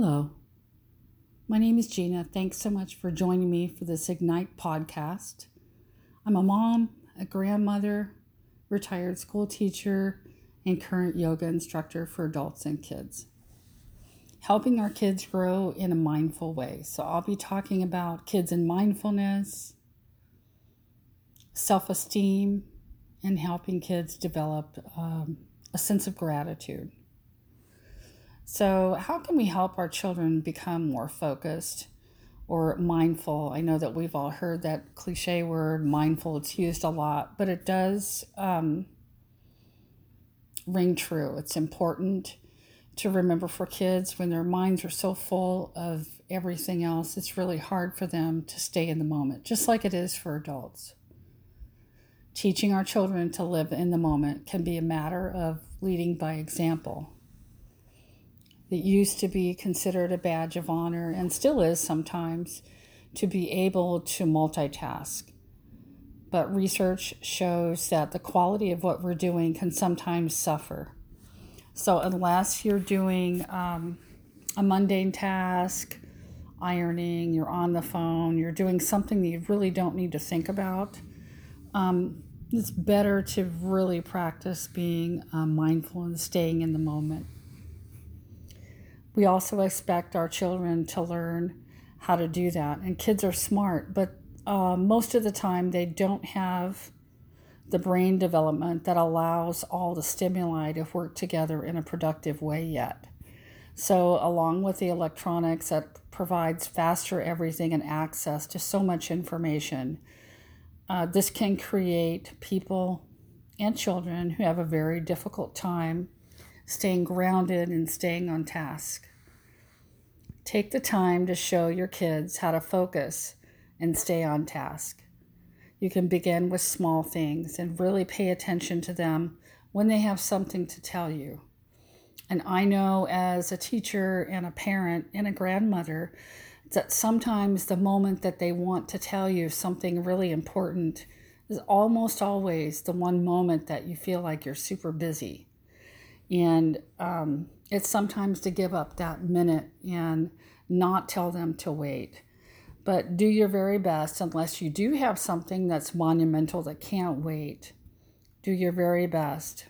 Hello. My name is Gina. Thanks so much for joining me for this Ignite podcast. I'm a mom, a grandmother, retired school teacher, and current yoga instructor for adults and kids. Helping our kids grow in a mindful way. So, I'll be talking about kids and mindfulness, self esteem, and helping kids develop um, a sense of gratitude. So, how can we help our children become more focused or mindful? I know that we've all heard that cliche word, mindful, it's used a lot, but it does um, ring true. It's important to remember for kids when their minds are so full of everything else, it's really hard for them to stay in the moment, just like it is for adults. Teaching our children to live in the moment can be a matter of leading by example that used to be considered a badge of honor and still is sometimes to be able to multitask. But research shows that the quality of what we're doing can sometimes suffer. So, unless you're doing um, a mundane task, ironing, you're on the phone, you're doing something that you really don't need to think about, um, it's better to really practice being uh, mindful and staying in the moment. We also expect our children to learn how to do that. And kids are smart, but uh, most of the time they don't have the brain development that allows all the stimuli to work together in a productive way yet. So, along with the electronics that provides faster everything and access to so much information, uh, this can create people and children who have a very difficult time staying grounded and staying on task. Take the time to show your kids how to focus and stay on task. You can begin with small things and really pay attention to them when they have something to tell you. And I know as a teacher and a parent and a grandmother that sometimes the moment that they want to tell you something really important is almost always the one moment that you feel like you're super busy and um, it's sometimes to give up that minute and not tell them to wait. But do your very best, unless you do have something that's monumental that can't wait. Do your very best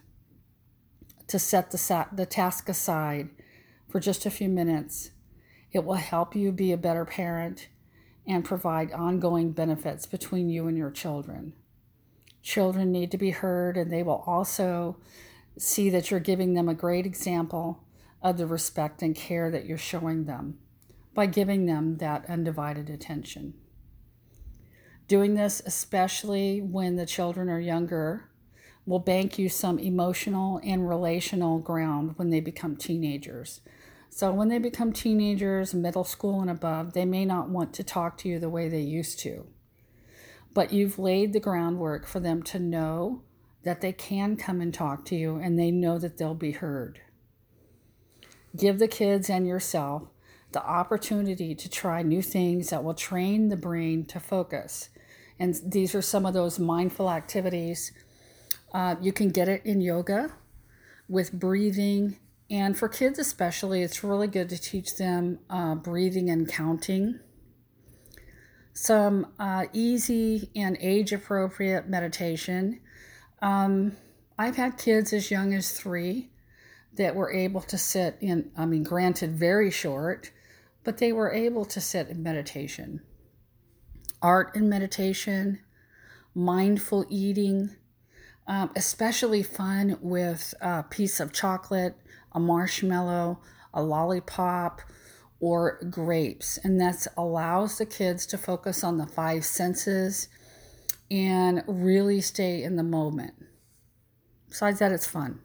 to set the, sa- the task aside for just a few minutes. It will help you be a better parent and provide ongoing benefits between you and your children. Children need to be heard, and they will also see that you're giving them a great example of the respect and care that you're showing them by giving them that undivided attention. Doing this, especially when the children are younger, will bank you some emotional and relational ground when they become teenagers. So, when they become teenagers, middle school and above, they may not want to talk to you the way they used to. But you've laid the groundwork for them to know that they can come and talk to you and they know that they'll be heard. Give the kids and yourself the opportunity to try new things that will train the brain to focus. And these are some of those mindful activities. Uh, you can get it in yoga with breathing. And for kids, especially, it's really good to teach them uh, breathing and counting. Some uh, easy and age appropriate meditation um, I've had kids as young as three that were able to sit in, I mean, granted, very short, but they were able to sit in meditation. Art and meditation, mindful eating, um, especially fun with a piece of chocolate, a marshmallow, a lollipop, or grapes. And that allows the kids to focus on the five senses and really stay in the moment. Besides that, it's fun.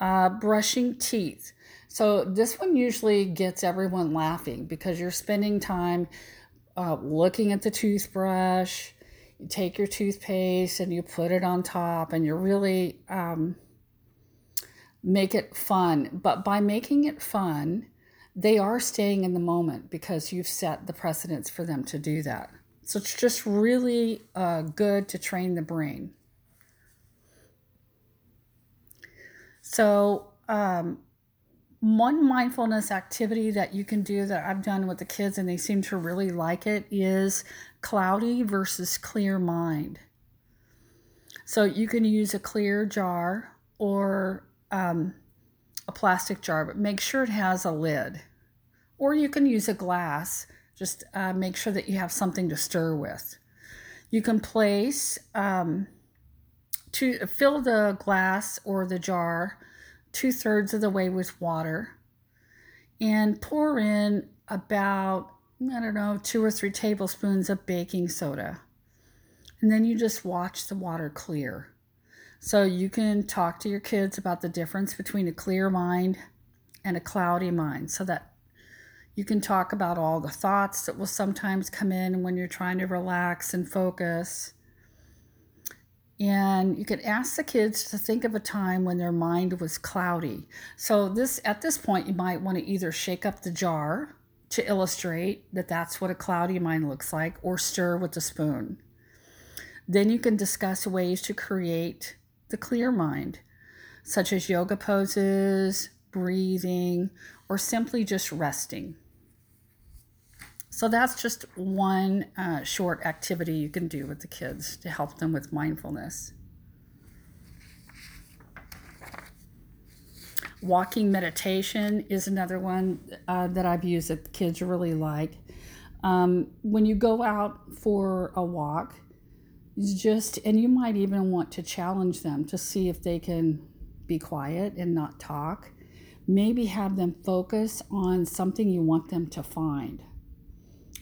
Uh, brushing teeth. So, this one usually gets everyone laughing because you're spending time uh, looking at the toothbrush. You take your toothpaste and you put it on top, and you really um, make it fun. But by making it fun, they are staying in the moment because you've set the precedence for them to do that. So it's just really uh, good to train the brain. So, um, one mindfulness activity that you can do that I've done with the kids and they seem to really like it is cloudy versus clear mind. So you can use a clear jar or um, a plastic jar, but make sure it has a lid. Or you can use a glass, just uh, make sure that you have something to stir with. You can place, um, to fill the glass or the jar two thirds of the way with water and pour in about, I don't know, two or three tablespoons of baking soda. And then you just watch the water clear. So you can talk to your kids about the difference between a clear mind and a cloudy mind so that you can talk about all the thoughts that will sometimes come in when you're trying to relax and focus and you could ask the kids to think of a time when their mind was cloudy. So this at this point you might want to either shake up the jar to illustrate that that's what a cloudy mind looks like or stir with a spoon. Then you can discuss ways to create the clear mind, such as yoga poses, breathing, or simply just resting. So that's just one uh, short activity you can do with the kids to help them with mindfulness. Walking meditation is another one uh, that I've used that the kids really like. Um, when you go out for a walk, just and you might even want to challenge them to see if they can be quiet and not talk. Maybe have them focus on something you want them to find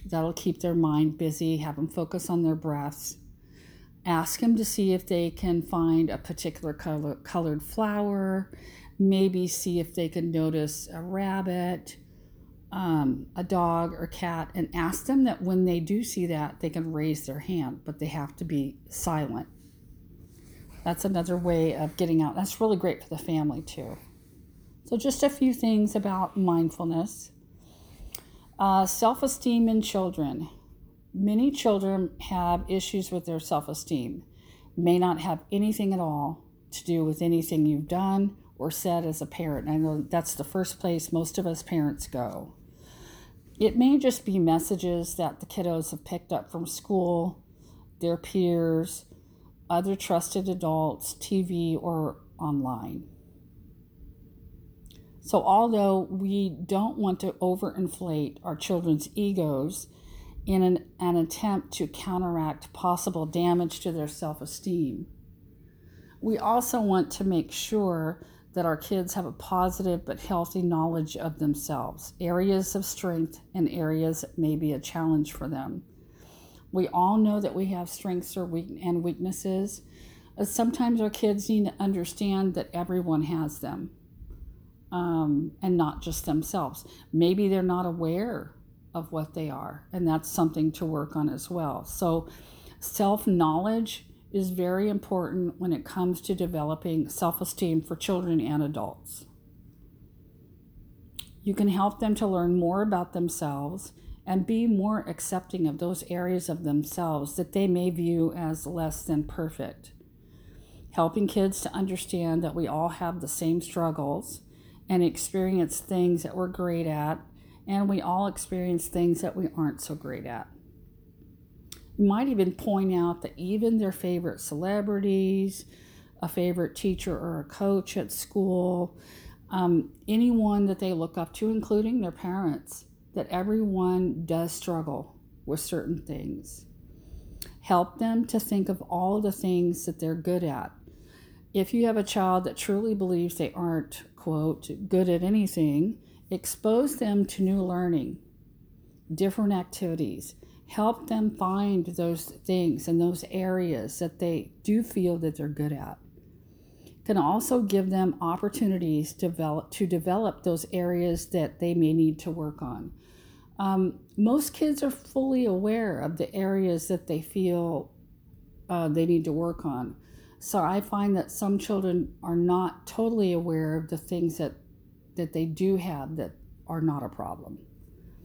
That'll keep their mind busy, have them focus on their breaths. Ask them to see if they can find a particular color, colored flower, maybe see if they can notice a rabbit, um, a dog, or cat, and ask them that when they do see that, they can raise their hand, but they have to be silent. That's another way of getting out. That's really great for the family, too. So, just a few things about mindfulness. Uh, self esteem in children. Many children have issues with their self esteem, may not have anything at all to do with anything you've done or said as a parent. I know that's the first place most of us parents go. It may just be messages that the kiddos have picked up from school, their peers, other trusted adults, TV, or online. So, although we don't want to overinflate our children's egos in an, an attempt to counteract possible damage to their self esteem, we also want to make sure that our kids have a positive but healthy knowledge of themselves, areas of strength and areas that may be a challenge for them. We all know that we have strengths or weak- and weaknesses. Sometimes our kids need to understand that everyone has them um, and not just themselves. Maybe they're not aware of what they are, and that's something to work on as well. So, self knowledge is very important when it comes to developing self esteem for children and adults. You can help them to learn more about themselves and be more accepting of those areas of themselves that they may view as less than perfect. Helping kids to understand that we all have the same struggles and experience things that we're great at, and we all experience things that we aren't so great at. You might even point out that even their favorite celebrities, a favorite teacher or a coach at school, um, anyone that they look up to, including their parents, that everyone does struggle with certain things. Help them to think of all the things that they're good at. If you have a child that truly believes they aren't quote, good at anything, expose them to new learning, different activities, help them find those things and those areas that they do feel that they're good at. Can also give them opportunities to develop, to develop those areas that they may need to work on. Um, most kids are fully aware of the areas that they feel uh, they need to work on. So I find that some children are not totally aware of the things that that they do have that are not a problem.